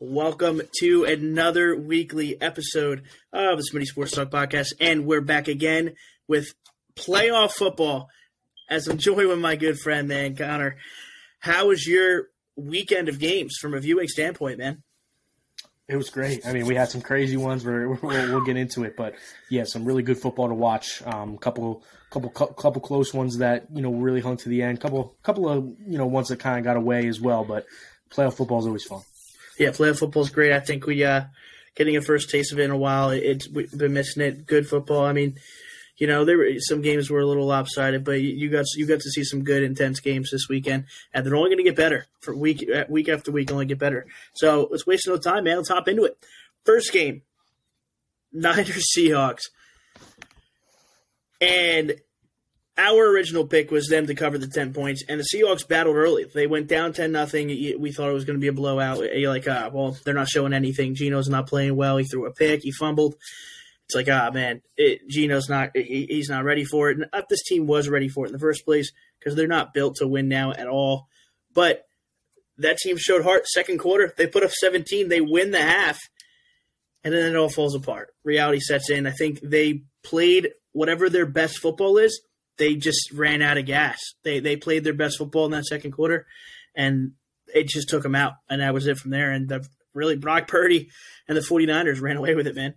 Welcome to another weekly episode of the Smitty Sports Talk Podcast, and we're back again with playoff football. As I'm joined with my good friend, man, Connor. How was your weekend of games from a viewing standpoint, man? It was great. I mean, we had some crazy ones. Where we'll, we'll get into it, but yeah, some really good football to watch. Um, couple, couple, couple close ones that you know really hung to the end. Couple, couple of you know ones that kind of got away as well. But playoff football is always fun. Yeah, playoff football is great. I think we uh getting a first taste of it in a while. It's we've been missing it. Good football. I mean, you know, there were some games were a little lopsided, but you got you got to see some good intense games this weekend, and they're only going to get better for week uh, week after week. Only get better. So let's waste no time, man. Let's hop into it. First game, Niners Seahawks, and our original pick was them to cover the 10 points, and the Seahawks battled early. They went down 10 nothing. We thought it was going to be a blowout. You're like, ah, well, they're not showing anything. Geno's not playing well. He threw a pick. He fumbled. It's like, ah, man, it, Geno's not, he, he's not ready for it. And uh, this team was ready for it in the first place because they're not built to win now at all. But that team showed heart. Second quarter, they put up 17. They win the half, and then it all falls apart. Reality sets in. I think they played whatever their best football is they just ran out of gas. They they played their best football in that second quarter, and it just took them out. And that was it from there. And the, really, Brock Purdy and the 49ers ran away with it, man.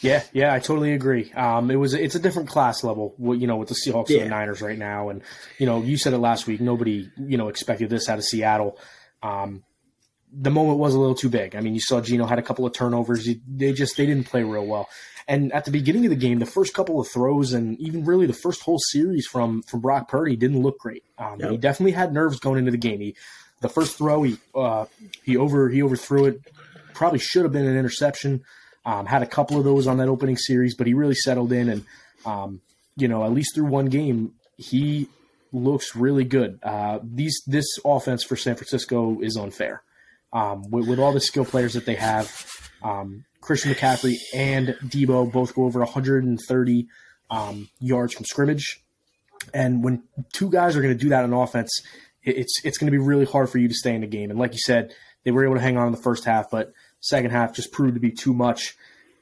Yeah, yeah, I totally agree. Um, it was it's a different class level, you know, with the Seahawks yeah. and the Niners right now, and you know, you said it last week. Nobody, you know, expected this out of Seattle. Um, the moment was a little too big. I mean, you saw Geno had a couple of turnovers. They just they didn't play real well. And at the beginning of the game, the first couple of throws and even really the first whole series from from Brock Purdy didn't look great. Um, yep. He definitely had nerves going into the game. He the first throw he uh, he over he overthrew it. Probably should have been an interception. Um, had a couple of those on that opening series, but he really settled in and um, you know at least through one game he looks really good. Uh, these this offense for San Francisco is unfair. Um, with, with, all the skill players that they have, um, Christian McCaffrey and Deebo both go over 130 um, yards from scrimmage. And when two guys are going to do that on offense, it's it's going to be really hard for you to stay in the game. And like you said, they were able to hang on in the first half, but second half just proved to be too much.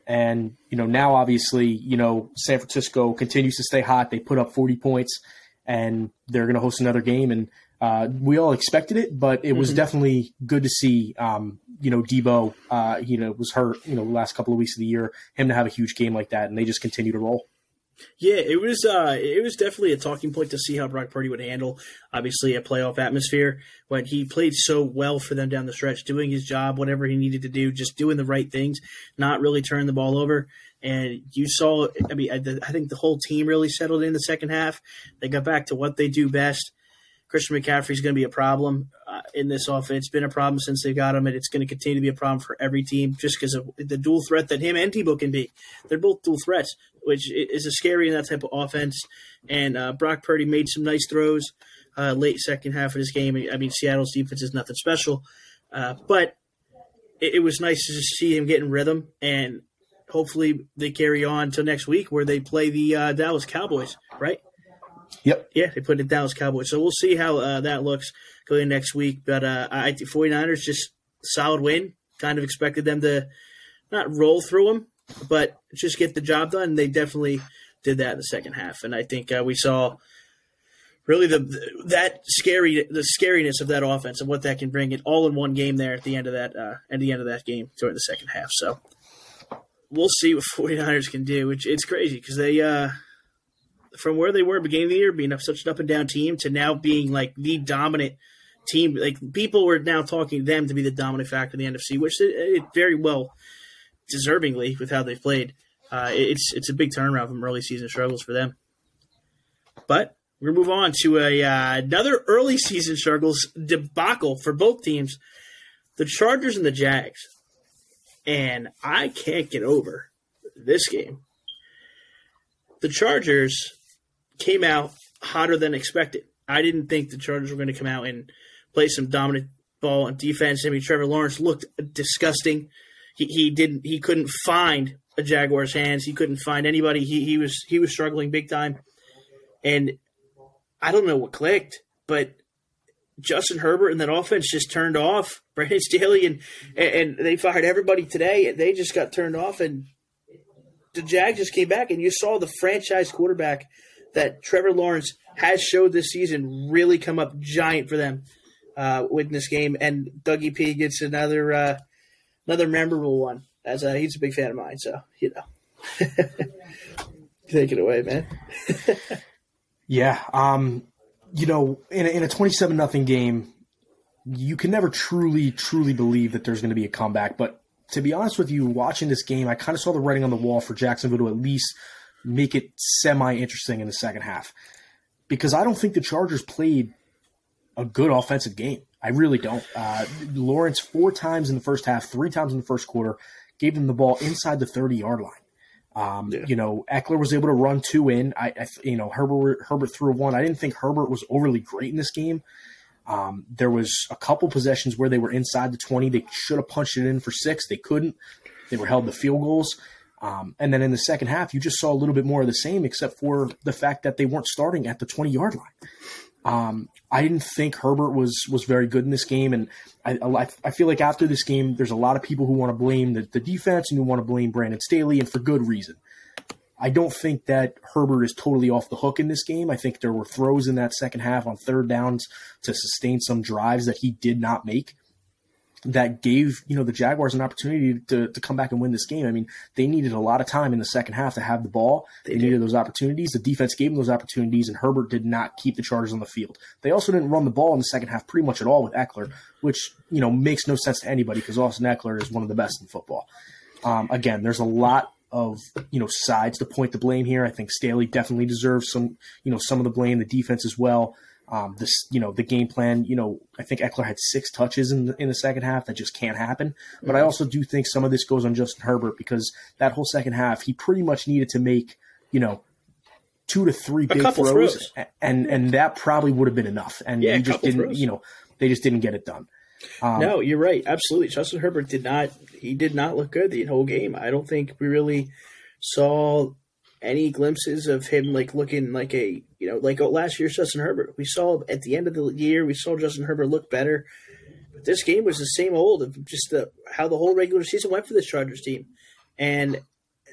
And you know now, obviously, you know San Francisco continues to stay hot. They put up 40 points, and they're going to host another game. And uh, we all expected it, but it was mm-hmm. definitely good to see. Um, you know, Deebo, uh, you know, was hurt. You know, the last couple of weeks of the year, him to have a huge game like that, and they just continue to roll. Yeah, it was uh, it was definitely a talking point to see how Brock Purdy would handle obviously a playoff atmosphere when he played so well for them down the stretch, doing his job, whatever he needed to do, just doing the right things, not really turning the ball over. And you saw, I mean, I, I think the whole team really settled in the second half. They got back to what they do best Christian McCaffrey is going to be a problem uh, in this offense. It's been a problem since they got him, and it's going to continue to be a problem for every team just because of the dual threat that him and Deebo can be. They're both dual threats, which is a scary in that type of offense. And uh, Brock Purdy made some nice throws uh, late second half of this game. I mean, Seattle's defense is nothing special, uh, but it, it was nice to see him getting rhythm and hopefully they carry on to next week where they play the uh, Dallas Cowboys, right? Yep. Yeah, they put it Dallas Cowboys. So we'll see how uh, that looks going next week. But uh, I think 49ers just solid win. Kind of expected them to not roll through them, but just get the job done. They definitely did that in the second half, and I think uh, we saw really the that scary the scariness of that offense and what that can bring it all in one game there at the end of that uh, at the end of that game during the second half. So we'll see what 49ers can do. Which it's crazy because they uh, from where they were beginning of the year, being such an up and down team, to now being like the dominant team. Like people were now talking them to be the dominant factor in the NFC, which it, it very well, deservingly with how they've played. Uh, it's it's a big turnaround from early season struggles for them. But we're gonna move on to a uh, another early season struggles debacle for both teams, the Chargers and the Jags, and I can't get over this game. The Chargers came out hotter than expected. I didn't think the Chargers were going to come out and play some dominant ball on defense. I mean, Trevor Lawrence looked disgusting. He, he didn't he couldn't find a Jaguars hands. He couldn't find anybody. He he was he was struggling big time. And I don't know what clicked, but Justin Herbert and that offense just turned off. Brandon Staley and and they fired everybody today. They just got turned off, and the Jag just came back. And you saw the franchise quarterback that Trevor Lawrence has showed this season really come up giant for them uh, with this game. And Dougie P gets another uh, another memorable one as uh, he's a big fan of mine. So you know, take it away, man. yeah, um, you know, in a, in a twenty-seven nothing game, you can never truly, truly believe that there's going to be a comeback. But to be honest with you, watching this game, I kind of saw the writing on the wall for Jacksonville to at least make it semi interesting in the second half. Because I don't think the Chargers played a good offensive game. I really don't. Uh, Lawrence four times in the first half, three times in the first quarter, gave them the ball inside the thirty yard line. Um, yeah. You know, Ekeler was able to run two in. I, I, you know, Herbert Herbert threw one. I didn't think Herbert was overly great in this game. Um, there was a couple possessions where they were inside the twenty. They should have punched it in for six. They couldn't. They were held to field goals. Um, and then in the second half, you just saw a little bit more of the same, except for the fact that they weren't starting at the twenty yard line. Um, I didn't think Herbert was was very good in this game, and I, I feel like after this game, there's a lot of people who want to blame the, the defense and who want to blame Brandon Staley, and for good reason. I don't think that Herbert is totally off the hook in this game. I think there were throws in that second half on third downs to sustain some drives that he did not make that gave you know the Jaguars an opportunity to, to come back and win this game. I mean, they needed a lot of time in the second half to have the ball. They, they needed those opportunities. The defense gave them those opportunities, and Herbert did not keep the Chargers on the field. They also didn't run the ball in the second half pretty much at all with Ekeler, which you know makes no sense to anybody because Austin Ekeler is one of the best in football. Um, again, there's a lot of you know sides to point the blame here. I think Staley definitely deserves some you know some of the blame. The defense as well. Um, this, you know, the game plan. You know, I think Ekeler had six touches in the, in the second half. That just can't happen. But I mm-hmm. also do think some of this goes on Justin Herbert because that whole second half, he pretty much needed to make, you know, two to three big throws, throws, and and that probably would have been enough. And yeah, he just didn't, throws. you know, they just didn't get it done. Um, no, you're right. Absolutely, Justin Herbert did not. He did not look good the whole game. I don't think we really saw any glimpses of him like looking like a you know like oh, last year, Justin Herbert. We saw at the end of the year we saw Justin Herbert look better. But this game was the same old of just the, how the whole regular season went for this Chargers team, and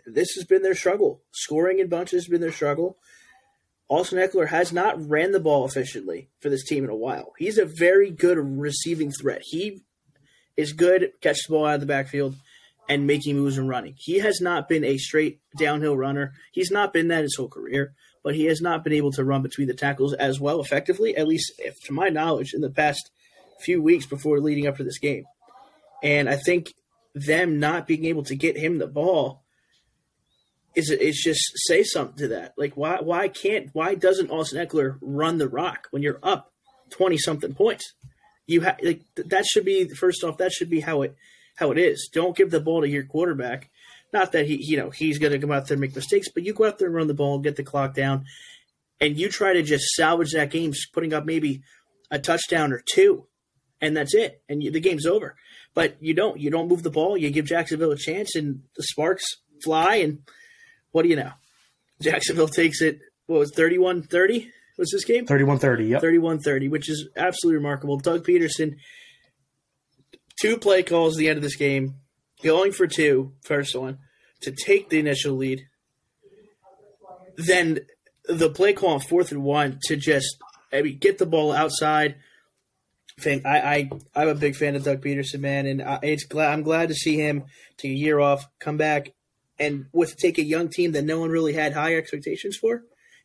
this has been their struggle. Scoring in bunches has been their struggle. Austin Ekeler has not ran the ball efficiently for this team in a while. He's a very good receiving threat. He is good at catch the ball out of the backfield and making moves and running. He has not been a straight downhill runner. He's not been that his whole career, but he has not been able to run between the tackles as well effectively, at least if, to my knowledge, in the past few weeks before leading up to this game. And I think them not being able to get him the ball is is just say something to that. Like why why can't why doesn't Austin Ekeler run the rock when you're up twenty something points? You have like that should be first off that should be how it how it is. Don't give the ball to your quarterback. Not that he, you know, he's going to come out there and make mistakes, but you go out there and run the ball, get the clock down, and you try to just salvage that game, putting up maybe a touchdown or two, and that's it, and you, the game's over. But you don't. You don't move the ball. You give Jacksonville a chance, and the sparks fly. And what do you know? Jacksonville takes it. What was 31-30? Was this game 31-30, Yep, 31-30, which is absolutely remarkable. Doug Pederson, two play calls at the end of this game, going for two, first one, to take the initial lead. Then the play call on fourth and one to just I mean, get the ball outside. I, I I'm a big fan of Doug Pederson, man, and I, it's glad I'm glad to see him take a year off, come back, and with take a young team that no one really had high expectations for,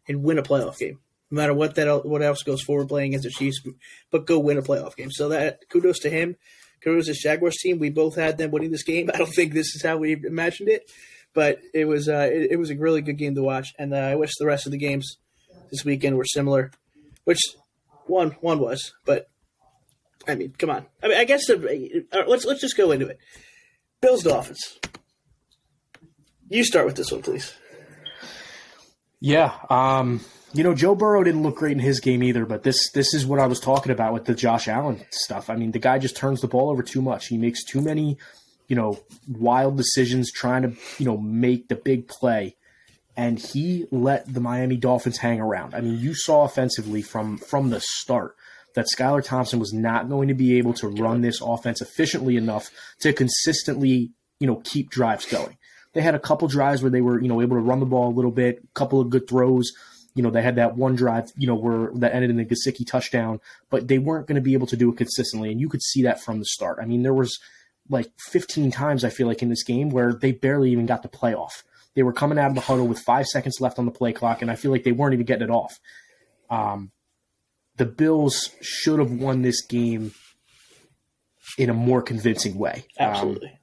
and win a playoff game. No matter what that what else goes forward playing as the Chiefs, but go win a playoff game. So that kudos to him. Cruz's Jaguars team. We both had them winning this game. I don't think this is how we imagined it, but it was uh, it, it, was a really good game to watch. And uh, I wish the rest of the games this weekend were similar, which one one was. But I mean, come on. I mean, I guess the, uh, let's let's just go into it. Bills Dolphins. You start with this one, please. Yeah. Um, you know, Joe Burrow didn't look great in his game either, but this this is what I was talking about with the Josh Allen stuff. I mean, the guy just turns the ball over too much. He makes too many, you know, wild decisions trying to, you know, make the big play. And he let the Miami Dolphins hang around. I mean, you saw offensively from from the start that Skylar Thompson was not going to be able to run this offense efficiently enough to consistently, you know, keep drives going. They had a couple drives where they were, you know, able to run the ball a little bit, couple of good throws. You know, they had that one drive, you know, where that ended in the Gesicki touchdown, but they weren't going to be able to do it consistently. And you could see that from the start. I mean, there was like 15 times, I feel like, in this game where they barely even got the playoff. They were coming out of the huddle with five seconds left on the play clock, and I feel like they weren't even getting it off. Um, the Bills should have won this game in a more convincing way. Um, Absolutely. Um,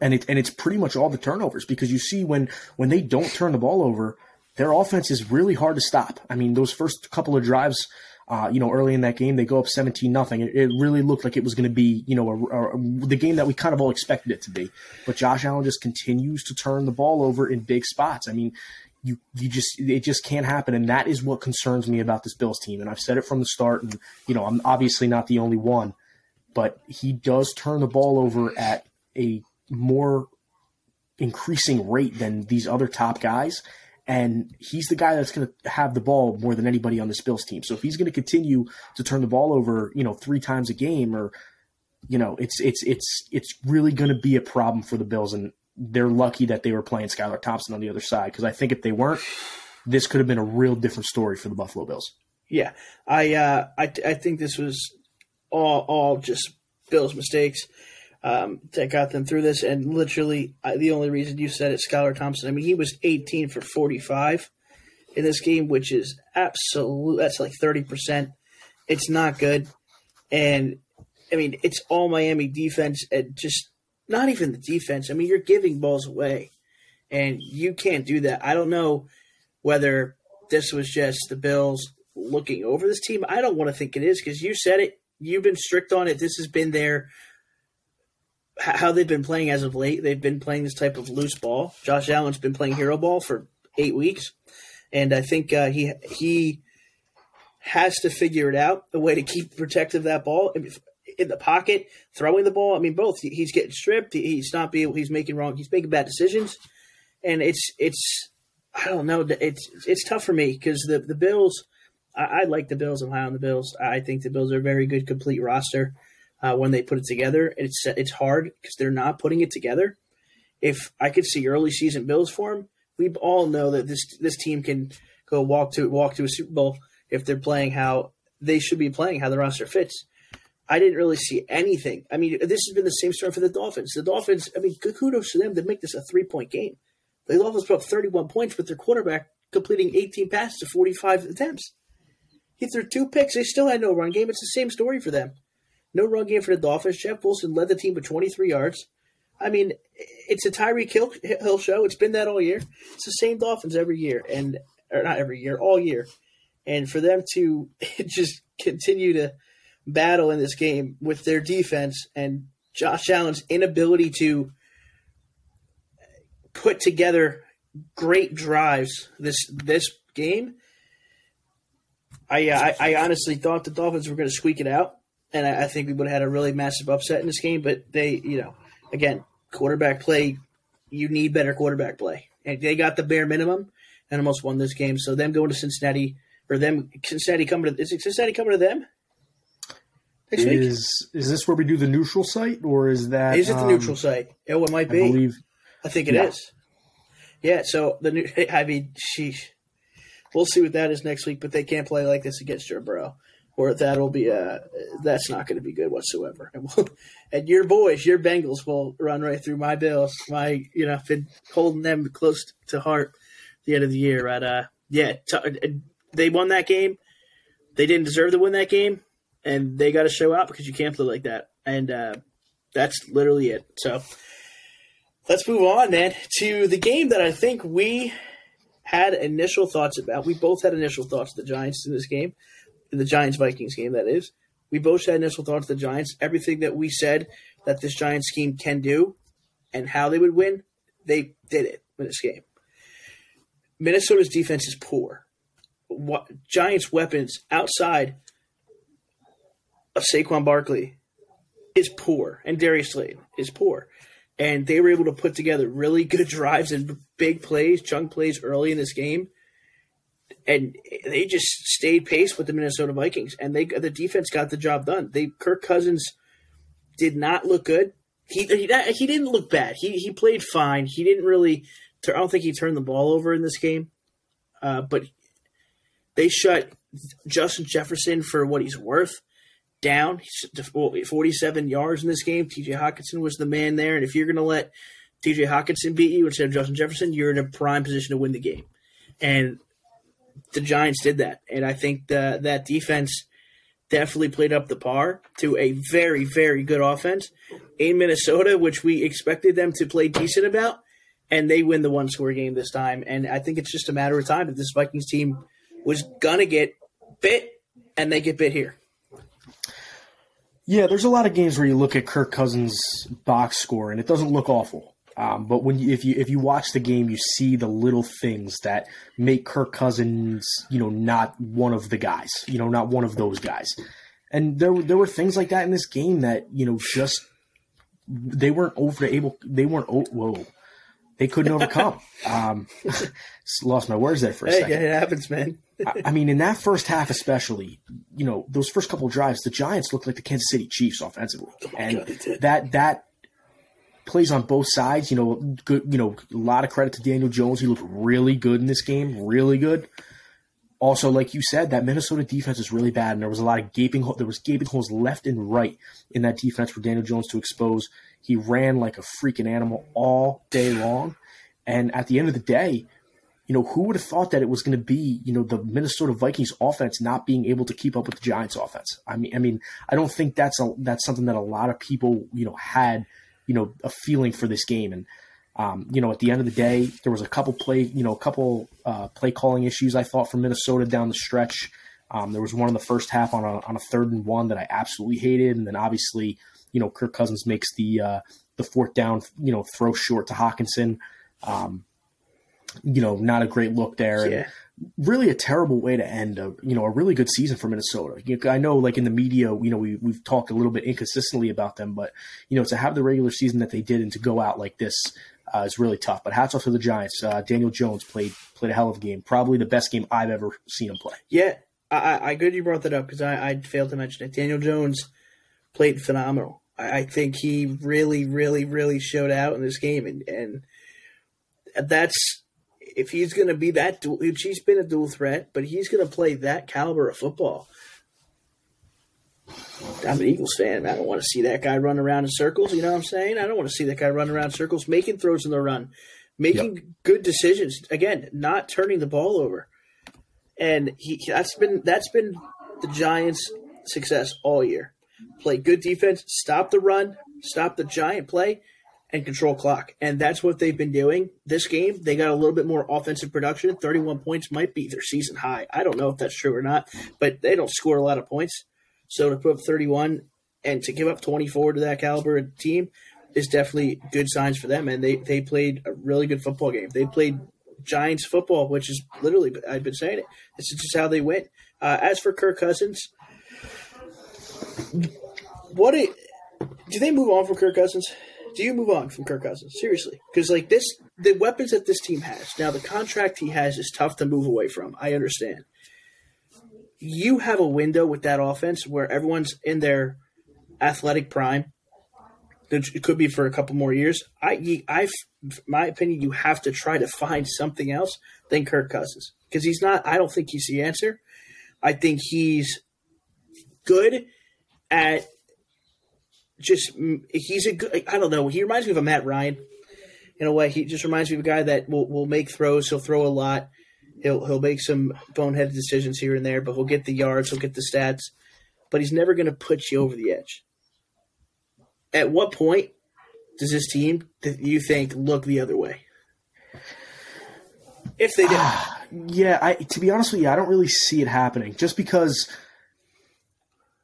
and it and it's pretty much all the turnovers because you see when when they don't turn the ball over, their offense is really hard to stop. I mean, those first couple of drives, uh, you know, early in that game, they go up seventeen nothing. It, it, really looked like it was going to be, you know, a, a, the game that we kind of all expected it to be. But Josh Allen just continues to turn the ball over in big spots. I mean, you you just it just can't happen, and that is what concerns me about this Bills team. And I've said it from the start, and you know, I'm obviously not the only one, but he does turn the ball over at a more increasing rate than these other top guys. And he's the guy that's going to have the ball more than anybody on this Bills team. So if he's going to continue to turn the ball over, you know, three times a game, or you know, it's it's it's it's really going to be a problem for the Bills. And they're lucky that they were playing Skylar Thompson on the other side because I think if they weren't, this could have been a real different story for the Buffalo Bills. Yeah, I uh, I I think this was all all just Bills mistakes um, that got them through this. And literally, I, the only reason you said it, Skylar Thompson. I mean, he was 18 for 45 in this game, which is absolute. That's like 30 percent. It's not good, and I mean, it's all Miami defense and just not even the defense. I mean, you're giving balls away, and you can't do that. I don't know whether this was just the Bills looking over this team. I don't want to think it is because you said it. You've been strict on it. This has been their how they've been playing as of late. They've been playing this type of loose ball. Josh Allen's been playing hero ball for eight weeks, and I think uh, he he has to figure it out the way to keep protective that ball in the pocket, throwing the ball. I mean, both. He's getting stripped. He's not being. He's making wrong. He's making bad decisions, and it's it's. I don't know. It's it's tough for me because the the Bills. I, I like the Bills. I'm high on the Bills. I think the Bills are a very good, complete roster uh, when they put it together. It's it's hard because they're not putting it together. If I could see early season Bills form, we all know that this this team can go walk to walk to a Super Bowl if they're playing how they should be playing, how the roster fits. I didn't really see anything. I mean, this has been the same story for the Dolphins. The Dolphins, I mean, kudos to them to make this a three point game. The Dolphins put up 31 points with their quarterback completing 18 passes to 45 attempts. He threw two picks. They still had no run game. It's the same story for them. No run game for the Dolphins. Jeff Wilson led the team with 23 yards. I mean, it's a Tyreek Hill, Hill show. It's been that all year. It's the same Dolphins every year, and or not every year, all year. And for them to just continue to battle in this game with their defense and Josh Allen's inability to put together great drives this this game. I uh, I, I honestly thought the Dolphins were going to squeak it out and I, I think we would have had a really massive upset in this game. But they, you know, again, quarterback play, you need better quarterback play, and they got the bare minimum and almost won this game. So them going to Cincinnati or them Cincinnati coming to is it Cincinnati coming to them? Next is week? is this where we do the neutral site or is that is it the um, neutral site? Oh, it might be. I believe. I think it yeah. is. Yeah. So the new. I mean, sheesh. We'll see what that is next week, but they can't play like this against Joe Burrow or that'll be uh that's not going to be good whatsoever. And, we'll, and your boys, your Bengals, will run right through my Bills. My you know, been holding them close to heart the end of the year. But uh, yeah, t- they won that game. They didn't deserve to win that game, and they got to show out because you can't play like that. And uh, that's literally it. So let's move on, man, to the game that I think we had initial thoughts about. We both had initial thoughts of the Giants in this game the Giants Vikings game, that is. We both had initial thoughts of the Giants. Everything that we said that this Giants scheme can do and how they would win, they did it in this game. Minnesota's defense is poor. What, Giants' weapons outside of Saquon Barkley is poor, and Darius Slayton is poor. And they were able to put together really good drives and big plays, chunk plays early in this game and they just stayed pace with the Minnesota Vikings, and they the defense got the job done. They Kirk Cousins did not look good. He he, he didn't look bad. He he played fine. He didn't really. I don't think he turned the ball over in this game, uh, but they shut Justin Jefferson for what he's worth down. 47 yards in this game. TJ Hockenson was the man there. And if you're going to let TJ Hockenson beat you instead of Justin Jefferson, you're in a prime position to win the game. And the Giants did that. And I think the, that defense definitely played up the par to a very, very good offense in Minnesota, which we expected them to play decent about. And they win the one score game this time. And I think it's just a matter of time that this Vikings team was to get bit, and they get bit here. Yeah, there's a lot of games where you look at Kirk Cousins' box score and it doesn't look awful. Um, but when you, if you if you watch the game, you see the little things that make Kirk Cousins, you know, not one of the guys, you know, not one of those guys. And there there were things like that in this game that you know just they weren't over able they weren't whoa they couldn't overcome. Um, lost my words there for a hey, second. It happens, man. I, I, mean, in that first half, especially, you know, those first couple drives, the Giants looked like the Kansas City Chiefs offensively, oh and God, that that plays on both sides. You know, good. You know, a lot of credit to Daniel Jones. He looked really good in this game, really good. Also, like you said, that Minnesota defense is really bad, and there was a lot of gaping. There was gaping holes left and right in that defense for Daniel Jones to expose. He ran like a freaking animal all day long, and at the end of the day, you know, who would have thought that it was going to be, you know, the Minnesota Vikings offense not being able to keep up with the Giants offense? I mean, I mean, I don't think that's a that's something that a lot of people, you know, had, you know, a feeling for this game, and um, you know, at the end of the day, there was a couple play, you know, a couple uh, play calling issues I thought from Minnesota down the stretch. Um, there was one in the first half on a, on a third and one that I absolutely hated, and then obviously, you know, Kirk Cousins makes the uh, the fourth down, you know, throw short to Hockenson. Um, you know, not a great look there. Yeah. And really a terrible way to end a you know a really good season for Minnesota. I know, like in the media, you know, we we've talked a little bit inconsistently about them, but you know, to have the regular season that they did and to go out like this uh, is really tough. But hats off to the Giants. Uh, Daniel Jones played played a hell of a game. Probably the best game I've ever seen him play. Yeah, I, I good you brought that up because I, I failed to mention it. Daniel Jones played phenomenal. I, I think he really, really, really showed out in this game, and and that's if he's going to be that dual. He's been a dual threat, but he's going to play that caliber of football. I'm an Eagles fan. I don't want to see that guy run around in circles. You know what I'm saying? I don't want to see that guy run around in circles, making throws in the run, making yep. good decisions. Again, not turning the ball over. And he that's been that's been the Giants' success all year. Play good defense, stop the run, stop the giant play, and control clock. And that's what they've been doing. This game, they got a little bit more offensive production. 31 points might be their season high. I don't know if that's true or not, but they don't score a lot of points. So to put up 31 and to give up 24 to that caliber team is definitely good signs for them. And they, they played a really good football game. They played Giants football, which is literally, I've been saying it. This is just how they went. Uh, as for Kirk Cousins, what a, do they move on from Kirk Cousins? Do you move on from Kirk Cousins? Seriously. Because, like, this, the weapons that this team has, now the contract he has is tough to move away from. I understand you have a window with that offense where everyone's in their athletic prime. It could be for a couple more years. I, I, my opinion, you have to try to find something else than Kirk Cousins because he's not. I don't think he's the answer. I think he's good at just. He's a good. I don't know. He reminds me of a Matt Ryan in a way. He just reminds me of a guy that will will make throws. He'll throw a lot. He'll he'll make some boneheaded decisions here and there, but he'll get the yards, he'll get the stats, but he's never going to put you over the edge. At what point does this team that you think look the other way? If they do, yeah. I to be honest with you, I don't really see it happening. Just because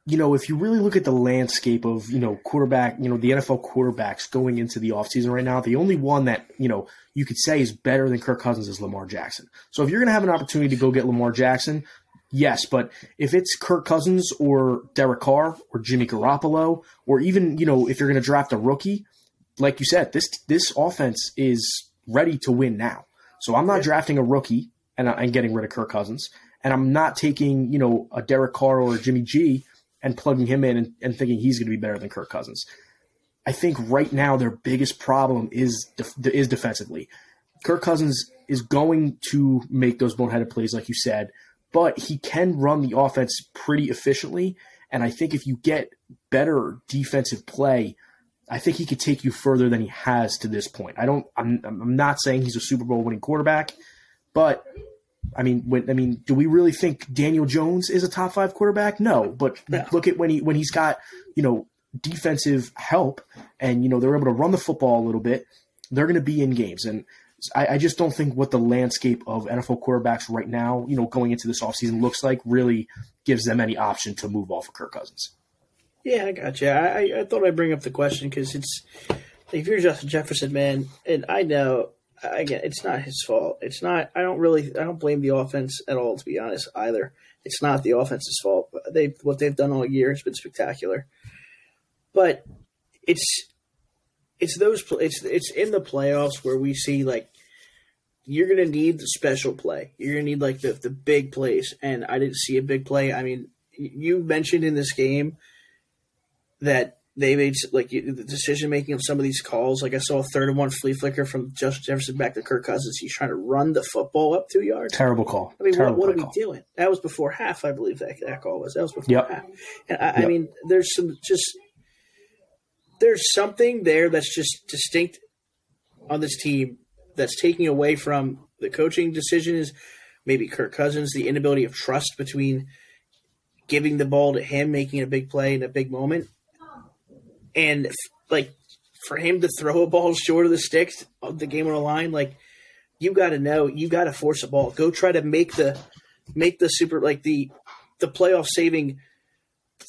you know, if you really look at the landscape of, you know, quarterback, you know, the NFL quarterbacks going into the offseason right now, the only one that, you know, you could say is better than Kirk Cousins is Lamar Jackson. So if you're going to have an opportunity to go get Lamar Jackson, yes, but if it's Kirk Cousins or Derek Carr or Jimmy Garoppolo, or even, you know, if you're going to draft a rookie, like you said, this this offense is ready to win now. So I'm not drafting a rookie and, I and getting rid of Kirk Cousins. And I'm not taking, you know, a Derek Carr or a Jimmy G and plugging him in and, and thinking he's going to be better than Kirk Cousins. I think right now their biggest problem is is defensively. Kirk Cousins is going to make those boneheaded plays, like you said, but he can run the offense pretty efficiently. And I think if you get better defensive play, I think he could take you further than he has to this point. I don't. I'm. I'm not saying he's a Super Bowl winning quarterback, but I mean, when, I mean, do we really think Daniel Jones is a top five quarterback? No, but yeah. look at when he when he's got you know defensive help and you know they're able to run the football a little bit. They're going to be in games, and I, I, just don't think what the landscape of NFL quarterbacks right now, you know, going into this offseason looks like really gives them any option to move off of Kirk Cousins. Yeah, I got you. I, I thought I'd bring up the question because it's if you're Justin Jefferson, man, and I know again, it's not his fault. It's not. I don't really. I don't blame the offense at all, to be honest. Either it's not the offense's fault. They what they've done all year has been spectacular, but it's it's those it's it's in the playoffs where we see like you're gonna need the special play. You're gonna need like the the big plays, and I didn't see a big play. I mean, you mentioned in this game that they made like the decision making of some of these calls. Like I saw a third and one flea flicker from Justin Jefferson back to Kirk Cousins. He's trying to run the football up two yards. Terrible call. I mean, Terrible what, what are we call. doing? That was before half, I believe that that call was. That was before yep. half. And I, yep. I mean, there's some just there's something there that's just distinct on this team that's taking away from the coaching decisions. Maybe Kirk Cousins, the inability of trust between giving the ball to him, making a big play in a big moment and like for him to throw a ball short of the sticks of the game on the line, like you got to know, you got to force a ball. Go try to make the make the super like the the playoff saving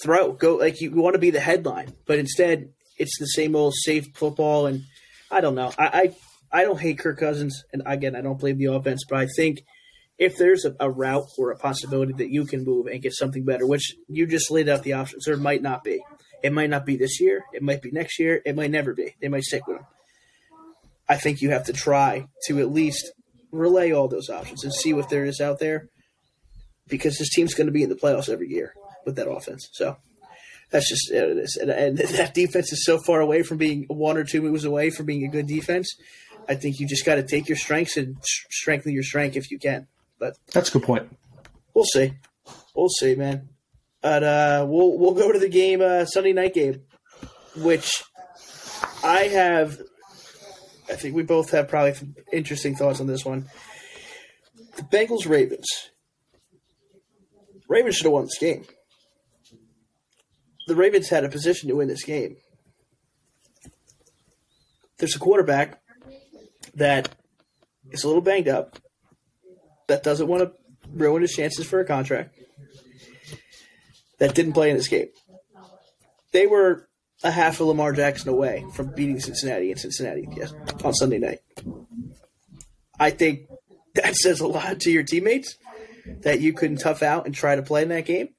throw. Go like you want to be the headline, but instead it's the same old safe football. And I don't know. I I, I don't hate Kirk Cousins, and again, I don't blame the offense, but I think if there's a, a, route or a possibility that you can move and get something better, which you just laid out the options, there might not be. It might not be this year. It might be next year. It might never be. They might stick with him. I think you have to try to at least relay all those options and see what there is out there because this team's going to be in the playoffs every year with that offense. So that's just uh, it is. And, and that defense is so far away from being one or two moves away from being a good defense. I think you just got to take your strengths and strengthen your strength if you can. But that's a good point. We'll see. We'll see, man. But uh, we'll we'll go to the game uh, Sunday night game, which I have. I think we both have probably interesting thoughts on this one. The Bengals Ravens. Ravens should have won this game. The Ravens had a position to win this game. There's a quarterback that is a little banged up, that doesn't want to ruin his chances for a contract that didn't play in this game. They were a half of Lamar Jackson away from beating Cincinnati in Cincinnati yes, on Sunday night. I think that says a lot to your teammates that you couldn't tough out and try to play in that game.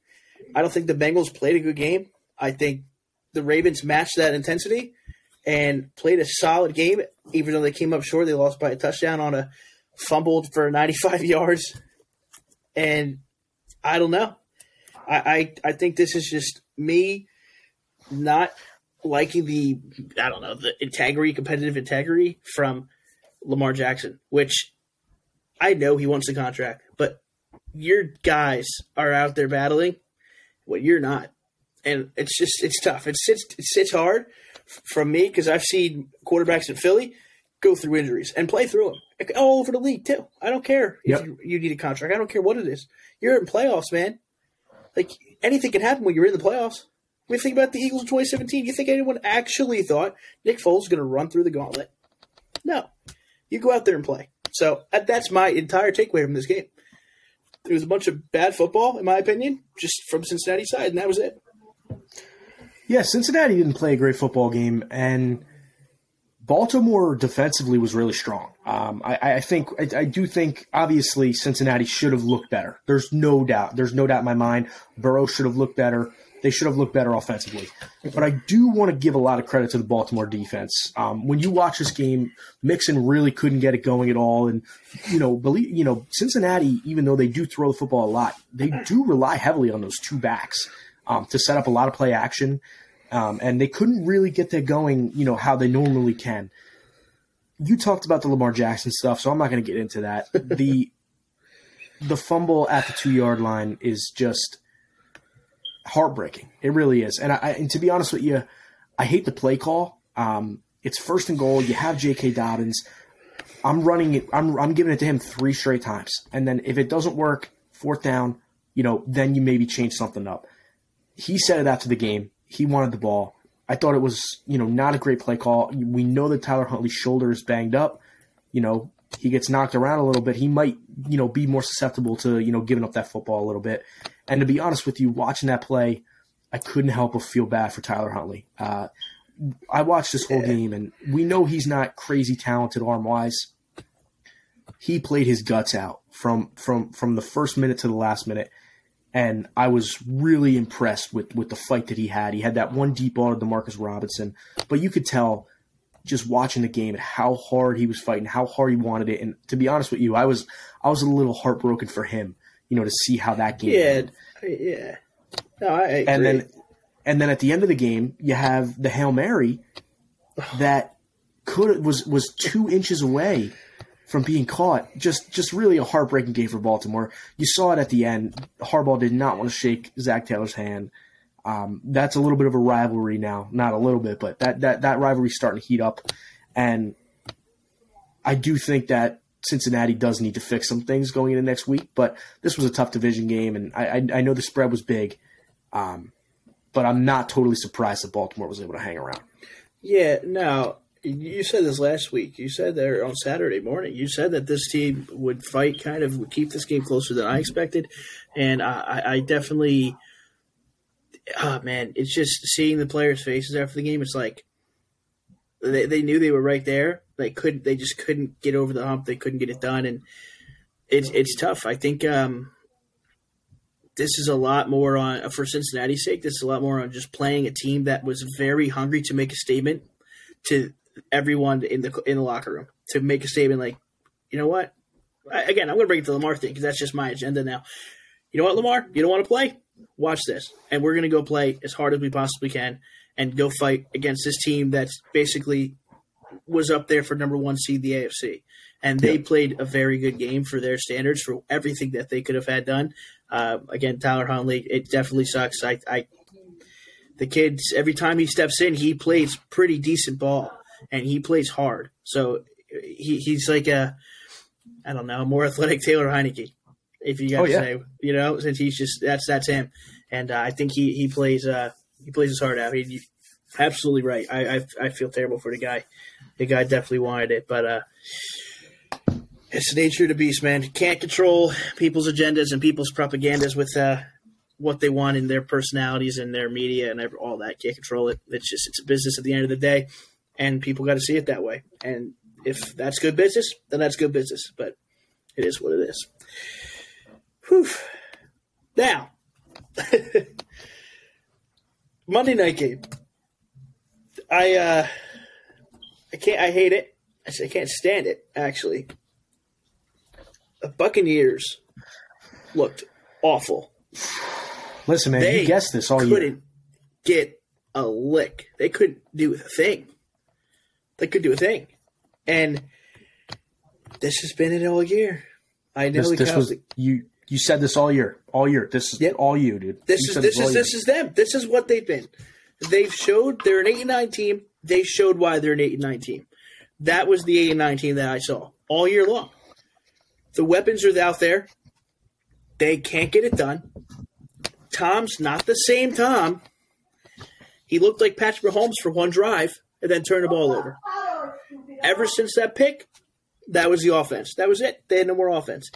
I don't think the Bengals played a good game. I think the Ravens matched that intensity and played a solid game, even though they came up short. They lost by a touchdown on a fumbled for 95 yards. And I don't know. I, I, I think this is just me not liking the I don't know the integrity, competitive integrity from Lamar Jackson, which I know he wants the contract, but your guys are out there battling, what you're not, and it's just it's tough. It sits it sits hard from me because I've seen quarterbacks in Philly go through injuries and play through them all over the league too. I don't care yep. if you, you need a contract. I don't care what it is. You're in playoffs, man. Like anything can happen when you're in the playoffs. Mean, think about the Eagles in 2017. You think anyone actually thought Nick Foles was going to run through the gauntlet? No. You go out there and play. So uh, that's my entire takeaway from this game. It was a bunch of bad football, in my opinion, just from Cincinnati side, and that was it. Yeah, Cincinnati didn't play a great football game, and Baltimore defensively was really strong. Um, I, I, think I, I, do think obviously Cincinnati should have looked better. There's no doubt. There's no doubt in my mind. Burrow should have looked better. They should have looked better offensively. But I do want to give a lot of credit to the Baltimore defense. Um, when you watch this game, Mixon really couldn't get it going at all, and you know, believe you know, Cincinnati, even though they do throw the football a lot, they do rely heavily on those two backs um, to set up a lot of play action, um, and they couldn't really get that going, you know, how they normally can. You talked about the Lamar Jackson stuff, so I'm not going to get into that. the The fumble at the two yard line is just heartbreaking. It really is. And I, and to be honest with you, I hate the play call. Um, it's first and goal. You have J.K. Dobbins. I'm running it. I'm I'm giving it to him three straight times, and then if it doesn't work, fourth down, you know, then you maybe change something up. He said it after the game. He wanted the ball. I thought it was, you know, not a great play call. We know that Tyler Huntley's shoulder is banged up. You know, he gets knocked around a little bit. He might, you know, be more susceptible to, you know, giving up that football a little bit. And to be honest with you, watching that play, I couldn't help but feel bad for Tyler Huntley. Uh, I watched this whole game, and we know he's not crazy talented arm wise. He played his guts out from from from the first minute to the last minute, and I was really impressed with with the fight that he had. He had that one deep ball to Demarcus Robinson, but you could tell just watching the game and how hard he was fighting, how hard he wanted it. And to be honest with you, I was I was a little heartbroken for him you know, to see how that game. Yeah, yeah. No, I, I and then, and then at the end of the game, you have the hail mary that could was was two inches away from being caught. Just just really a heartbreaking game for Baltimore. You saw it at the end. Harbaugh did not want to shake Zac Taylor's hand. Um, that's a little bit of a rivalry now. Not a little bit, but that that that rivalry starting to heat up, and I do think that Cincinnati does need to fix some things going into next week. But this was a tough division game, and I, I, I know the spread was big, um, but I'm not totally surprised that Baltimore was able to hang around. Yeah, now you said this last week. You said there on Saturday morning. You said that this team would fight, kind of would keep this game closer than I expected, and I, I definitely. Oh man, it's just seeing the players' faces after the game. It's like they, they knew they were right there. They couldn't. They just couldn't get over the hump. They couldn't get it done, and it's it's tough. I think um, this is a lot more on for Cincinnati's sake. This is a lot more on just playing a team that was very hungry to make a statement to everyone in the in the locker room to make a statement like, you know what? I, again, I'm going to bring it to Lamar thing because that's just my agenda now. You know what, Lamar? You don't want to play? Watch this, and we're going to go play as hard as we possibly can and go fight against this team that's basically was up there for number one seed the AFC. And they yep. played a very good game for their standards for everything that they could have had done. Uh, again, Tyler Huntley, it definitely sucks. I, I, the kids every time he steps in, he plays pretty decent ball and he plays hard. So he, he's like a, I don't know, more athletic Taylor Heinicke, if you got oh, to yeah. say, you know, since he's just that's that's him, and uh, I think he he plays uh, he plays his heart out. He, absolutely right. I, I, I feel terrible for the guy. The guy definitely wanted it, but uh, it's the nature of the beast, man. You can't control people's agendas and people's propagandas with uh, what they want in their personalities and their media and all that. Can't control it. It's just it's a business at the end of the day, and people got to see it that way. And if that's good business, then that's good business. But it is what it is. Whew. Now. Monday night game. I uh, I can't. I hate it. I can't stand it. Actually, the Buccaneers looked awful. Listen, man, they you guessed this all you couldn't year. get a lick. They couldn't do a thing. They could do a thing, and this has been it all year. I know this, this was you. You said this all year, all year. This is yep. all you, dude. This you is this is this is them. This is what they've been. They've showed they're an eight and nine team. They showed why they're an eight and nine team. That was the eight and nine team that I saw all year long. The weapons are out there. They can't get it done. Tom's not the same Tom. He looked like Patrick Mahomes for one drive and then turn the ball over. Ever since that pick, that was the offense. That was it. They had no more offense.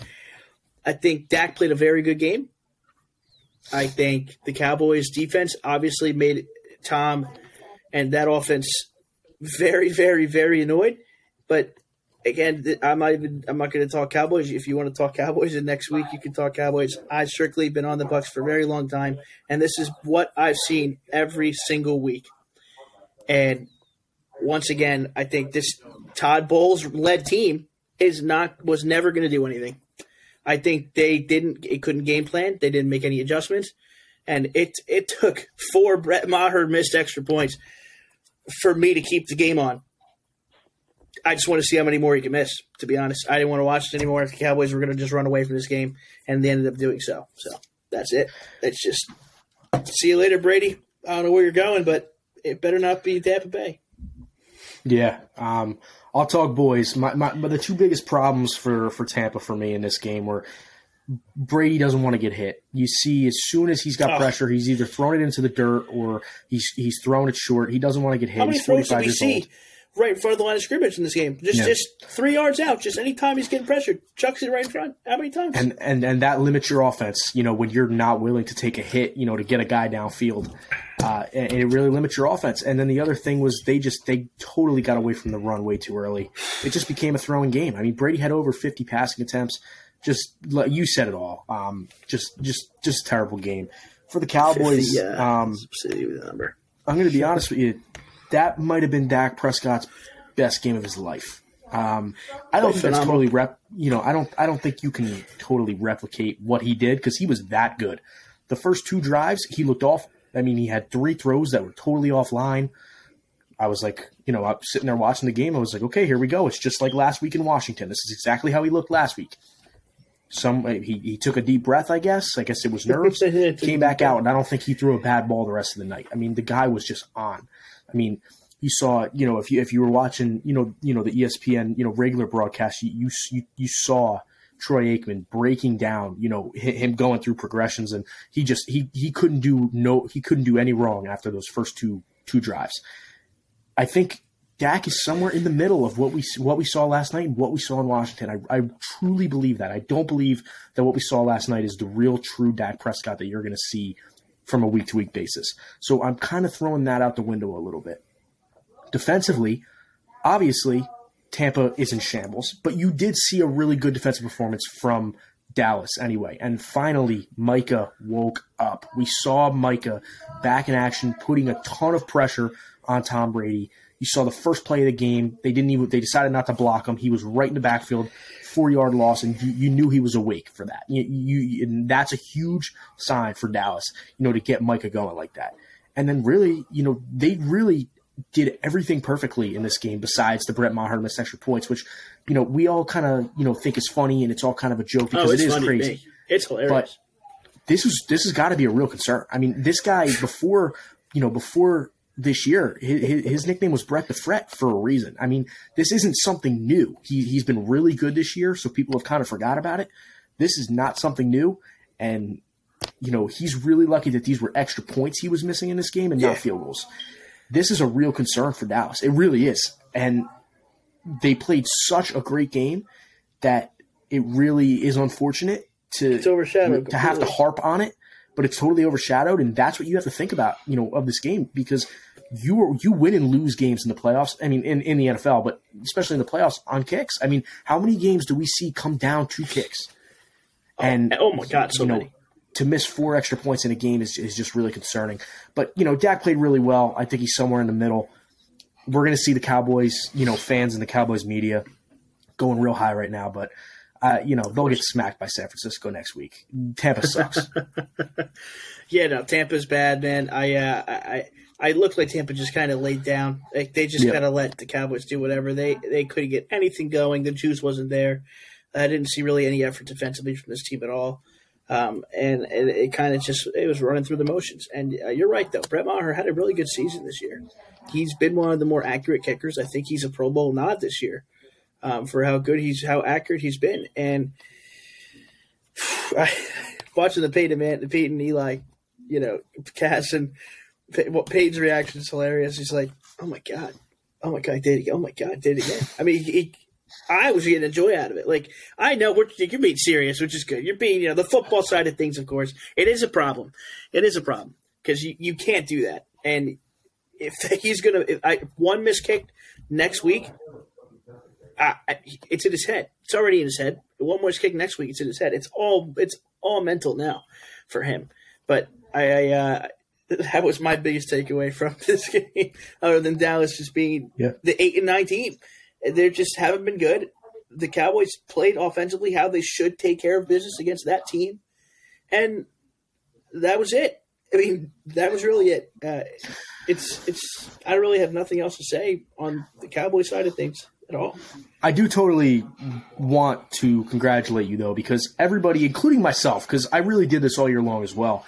I think Dak played a very good game. I think the Cowboys defense obviously made Tom and that offense very, very, very annoyed. But again, I'm not even. I'm not going to talk Cowboys. If you want to talk Cowboys, and next week you can talk Cowboys. I've strictly been on the Bucs for a very long time, and this is what I've seen every single week. And once again, I think this Todd Bowles led team is not was never going to do anything. I think they didn't. It couldn't game plan. They didn't make any adjustments, and it it took four Brett Maher missed extra points for me to keep the game on. I just want to see how many more he can miss. To be honest, I didn't want to watch it anymore. If the Cowboys were going to just run away from this game, and they ended up doing so. So that's it. It's just see you later, Brady. I don't know where you're going, but it better not be Tampa Bay. Yeah, um, I'll talk boys. My, my, but the two biggest problems for for Tampa for me in this game were Brady doesn't want to get hit. You see, as soon as he's got oh. pressure, he's either throwing it into the dirt or he's he's throwing it short. He doesn't want to get hit. How many he's throws did we see? Old right in front of the line of scrimmage in this game. Just yeah. just three yards out. Just anytime he's getting pressured, chucks it right in front. How many times? And and and that limits your offense. You know when you're not willing to take a hit. You know to get a guy downfield, uh, and, and, it really limits your offense. And then the other thing was they just they totally got away from the run way too early. It just became a throwing game. I mean Brady had over 50 passing attempts. Just you said it all. Um, just just just a terrible game for the Cowboys. 50, yeah, um, number. I'm going to be honest with you. That might have been Dak Prescott's best game of his life. Um, I don't think that's totally rep. You know, I don't. I don't think you can totally replicate what he did because he was that good. The first two drives, he looked off. I mean, he had three throws that were totally offline. I was like, you know, I'm sitting there watching the game. I was like, okay, here we go. It's just like last week in Washington. This is exactly how he looked last week. Some he, he took a deep breath, I guess. I guess it was nerves. Came back out, and I don't think he threw a bad ball the rest of the night. I mean, the guy was just on. I mean, you saw, you know, if you if you were watching, you know, you know the ESPN, you know, regular broadcast, you you you saw Troy Aikman breaking down, you know, him going through progressions, and he just he he couldn't do no he couldn't do any wrong after those first two two drives. I think Dak is somewhere in the middle of what we what we saw last night and what we saw in Washington. I, I truly believe that. I don't believe that what we saw last night is the real true Dak Prescott that you're going to see from a week to week basis. So I'm kind of throwing that out the window a little bit. Defensively, obviously, Tampa is in shambles, but you did see a really good defensive performance from Dallas anyway. And finally, Micah woke up. We saw Micah back in action, putting a ton of pressure on Tom Brady. You saw the first play of the game. They didn't even. They decided not to block him. He was right in the backfield, four yard loss, and you, you knew he was awake for that. You, you, and that's a huge sign for Dallas, you know, to get Micah going like that. And then really, you know, they really did everything perfectly in this game besides the Brett Maher missed extra points, which you know we all kind of you know think is funny and it's all kind of a joke oh, because oh, it is crazy. It's hilarious. But this is this has got to be a real concern. I mean, this guy before you know before this year, his, his, nickname was Brett the Fret for a reason. I mean, this isn't something new. He he's been really good this year, so people have kind of forgot about it. This is not something new, and you know he's really lucky that these were extra points he was missing in this game and yeah. not field goals this is a real concern for Dallas. It really is. And they played such a great game that it really is unfortunate to it's overshadowed to have to harp on it, but it's totally overshadowed, and that's what you have to think about, you know, of this game because you you win and lose games in the playoffs. I mean, in, in the NFL, but especially in the playoffs on kicks. I mean, how many games do we see come down to kicks? And oh, oh my god, so you know, many to miss four extra points in a game is, is just really concerning. But, you know, Dak played really well. I think he's somewhere in the middle. We're going to see the Cowboys, you know, fans and the Cowboys media going real high right now. But, uh, you know, they'll get smacked by San Francisco next week. Tampa sucks. yeah, no, Tampa's bad, man. I, uh, I, I looked like Tampa just kind of laid down. Like they just yep. kind of let the Cowboys do whatever. They they couldn't get anything going. The juice wasn't there. I didn't see really any effort defensively from this team at all. Um, and, and, it kind of just it was running through the motions. And uh, you're right though, Brett Maher had a really good season this year. He's been one of the more accurate kickers. I think he's a Pro Bowl nod this year um, for how good he's how accurate he's been. And I, watching the Peyton man, the Peyton Eli, you know, Cass and what Peyton's reaction is hilarious. He's like, "Oh my god, oh my god, I did it! Oh my god, I did it again!" I mean, he, I was getting a joy out of it. Like I know we're, you're being serious, which is good. You're being, you know, the football side of things. Of course, it is a problem. It is a problem because you, you can't do that. And if he's gonna, if I one miss kick next week, I, I, it's in his head. It's already in his head. One more kick next week. It's in his head. It's all it's all mental now for him. But I, I uh, that was my biggest takeaway from this game, other than Dallas just being yeah. the eight and nine team. They just haven't been good. The Cowboys played offensively how they should take care of business against that team, and that was it. I mean, that was really it. Uh, it's it's. I really have nothing else to say on the Cowboy side of things at all. I do totally want to congratulate you though, because everybody, including myself, because I really did this all year long as well.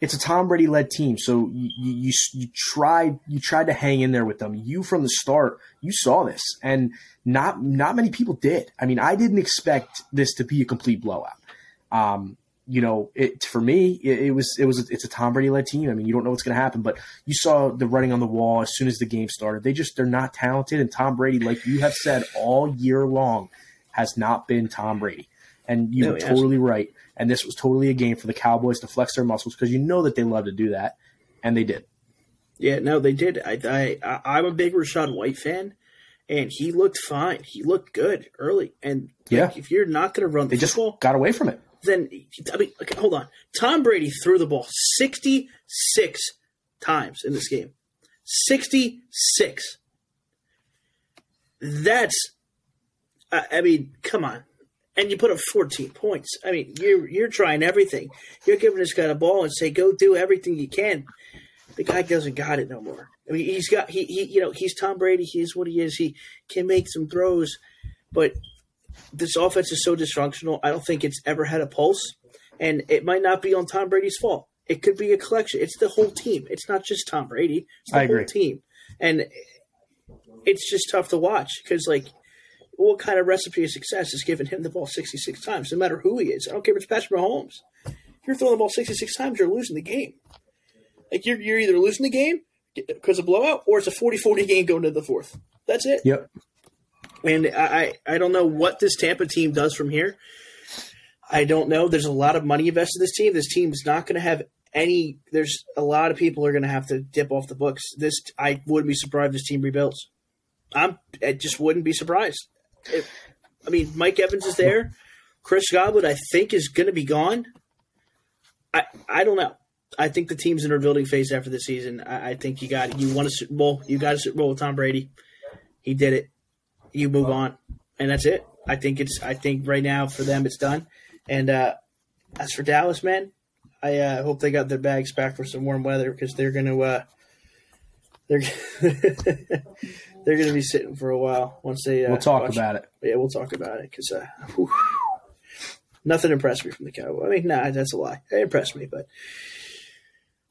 It's a Tom Brady led team, so you, you you tried you tried to hang in there with them. You from the start, you saw this, and not not many people did. I mean, I didn't expect this to be a complete blowout. Um, you know, it for me, it, it, was it was it's a Tom Brady led team. I mean, you don't know what's going to happen, but you saw the writing on the wall as soon as the game started. They just they're not talented, and Tom Brady, like you have said all year long, has not been Tom Brady. And you no, were totally right. And this was totally a game for the Cowboys to flex their muscles because you know that they love to do that, and they did. Yeah, no, they did. I, I I'm a big Rachaad White fan, and he looked fine. He looked good early, and yeah, like, if you're not going to run, the ball, they football, just got away from it then I mean, okay, hold on. Tom Brady threw the ball 66 times in this game. 66. That's, I mean, come on. And you put up 14 points. I mean, you're you're trying everything. You're giving this guy a ball and say, "Go do everything you can." The guy doesn't got it no more. I mean, he's got he, he you know he's Tom Brady. He's what he is. He can make some throws, but this offense is so dysfunctional. I don't think it's ever had a pulse, and it might not be on Tom Brady's fault. It could be a collection. It's the whole team. It's not just Tom Brady. It's the I whole agree. team, and it's just tough to watch because like. What kind of recipe of success is giving him the ball 66 times, no matter who he is? I don't care if it's Patrick Mahomes. If you're throwing the ball 66 times, you're losing the game. Like, you're, you're either losing the game because of blowout or it's a 40 40 game going to the fourth. That's it. Yep. And I, I don't know what this Tampa team does from here. I don't know. There's a lot of money invested in this team. This team is not going to have any. There's a lot of people are going to have to dip off the books. This I wouldn't be surprised if this team rebuilds. I'm. I just wouldn't be surprised. It, I mean, Mike Evans is there. Chris Godwin, I think, is going to be gone. I I don't know. I think the team's in a rebuilding phase after the season. I, I think you got you won a Super Bowl. You got a Super Bowl with Tom Brady. He did it you move on, and that's it. I think it's. I think right now for them it's done. And uh, as for Dallas, man, I uh, hope they got their bags back for some warm weather because they're gonna. Uh, they're they're gonna be sitting for a while once they. Uh, we'll talk about it. Yeah, we'll talk about it because uh, nothing impressed me from the Cowboys. I mean, nah, that's a lie. It impressed me, but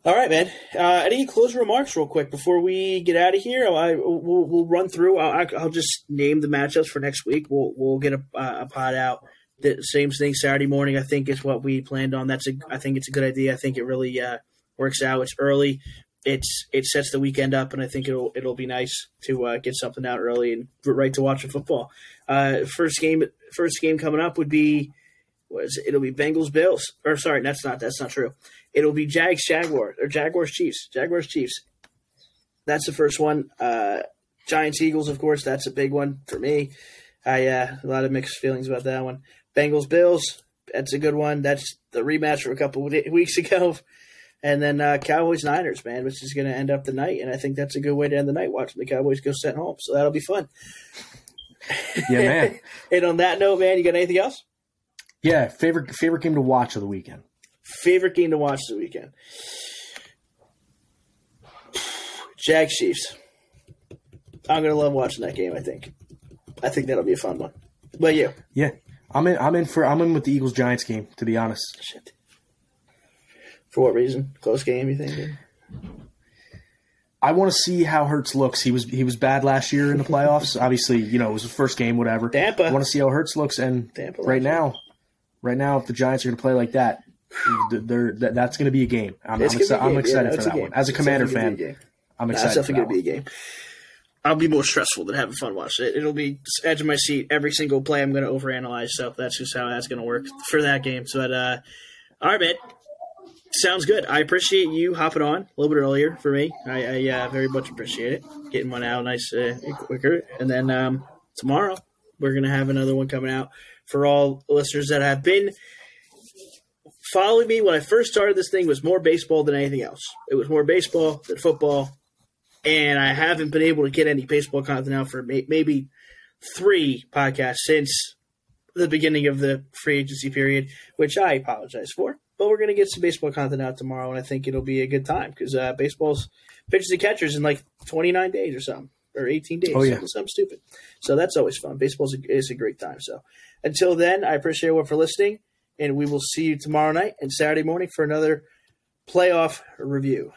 all right, man. Uh, any closing remarks, real quick, before we get out of here? I we'll, we'll run through. I'll, I'll, just name the matchups for next week. We'll we'll get a, a pod out. The same thing Saturday morning. I think is what we planned on. That's a. I think it's a good idea. I think it really uh, works out. It's early. It's it sets the weekend up, and I think it'll it'll be nice to uh, get something out early and right to watch football. Uh, first game, first game coming up would be was it? It'll be Bengals Bills. Or sorry, that's not that's not true. It'll be Jags Jaguars or Jaguars Chiefs. Jaguars Chiefs. That's the first one. Uh, Giants Eagles, of course, that's a big one for me. I uh, a lot of mixed feelings about that one. Bengals Bills, that's a good one. That's the rematch from a couple weeks ago. And then uh, Cowboys Niners, man, which is going to end up the night, and I think that's a good way to end the night watching the Cowboys go sent home. So that'll be fun. Yeah, man. and on that note, man, you got anything else? Yeah, favorite favorite game to watch of the weekend. Favorite game to watch the weekend. Jag Chiefs. I'm gonna love watching that game. I think. I think that'll be a fun one. But you? Yeah, I'm in. I'm in for. I'm in with the Eagles Giants game. To be honest. Shit. For what reason? Close game. You think? I want to see how Hurts looks. He was he was bad last year in the playoffs. Obviously, you know it was his first game, whatever. Tampa. I want to see how Hurts looks, and Tampa right now, right now, if the Giants are going to play like that, they're, that's going to be a game. I'm, I'm, exci- I'm excited yeah, no, for that one. As a Commander fan, I'm excited. That's definitely going to be a game. I'll be more stressful than having fun watching it. It'll be edge of my seat every single play. I'm going to overanalyze, so that's just how that's going to work for that game. So, but, uh, all right, man. Sounds good. I appreciate you hopping on a little bit earlier for me. I, I uh, very much appreciate it. Getting one out nice uh, quicker, and then um, tomorrow we're going to have another one coming out for all listeners that have been following me. When I first started this thing, was more baseball than anything else. It was more baseball than football, and I haven't been able to get any baseball content out for may- maybe three podcasts since the beginning of the free agency period, which I apologize for. But we're going to get some baseball content out tomorrow, and I think it'll be a good time because uh, baseball's pitchers and catchers in like 29 days or something, or 18 days. Oh, yeah. something, something stupid. So that's always fun. Baseball is a great time. So until then, I appreciate everyone for listening, and we will see you tomorrow night and Saturday morning for another playoff review.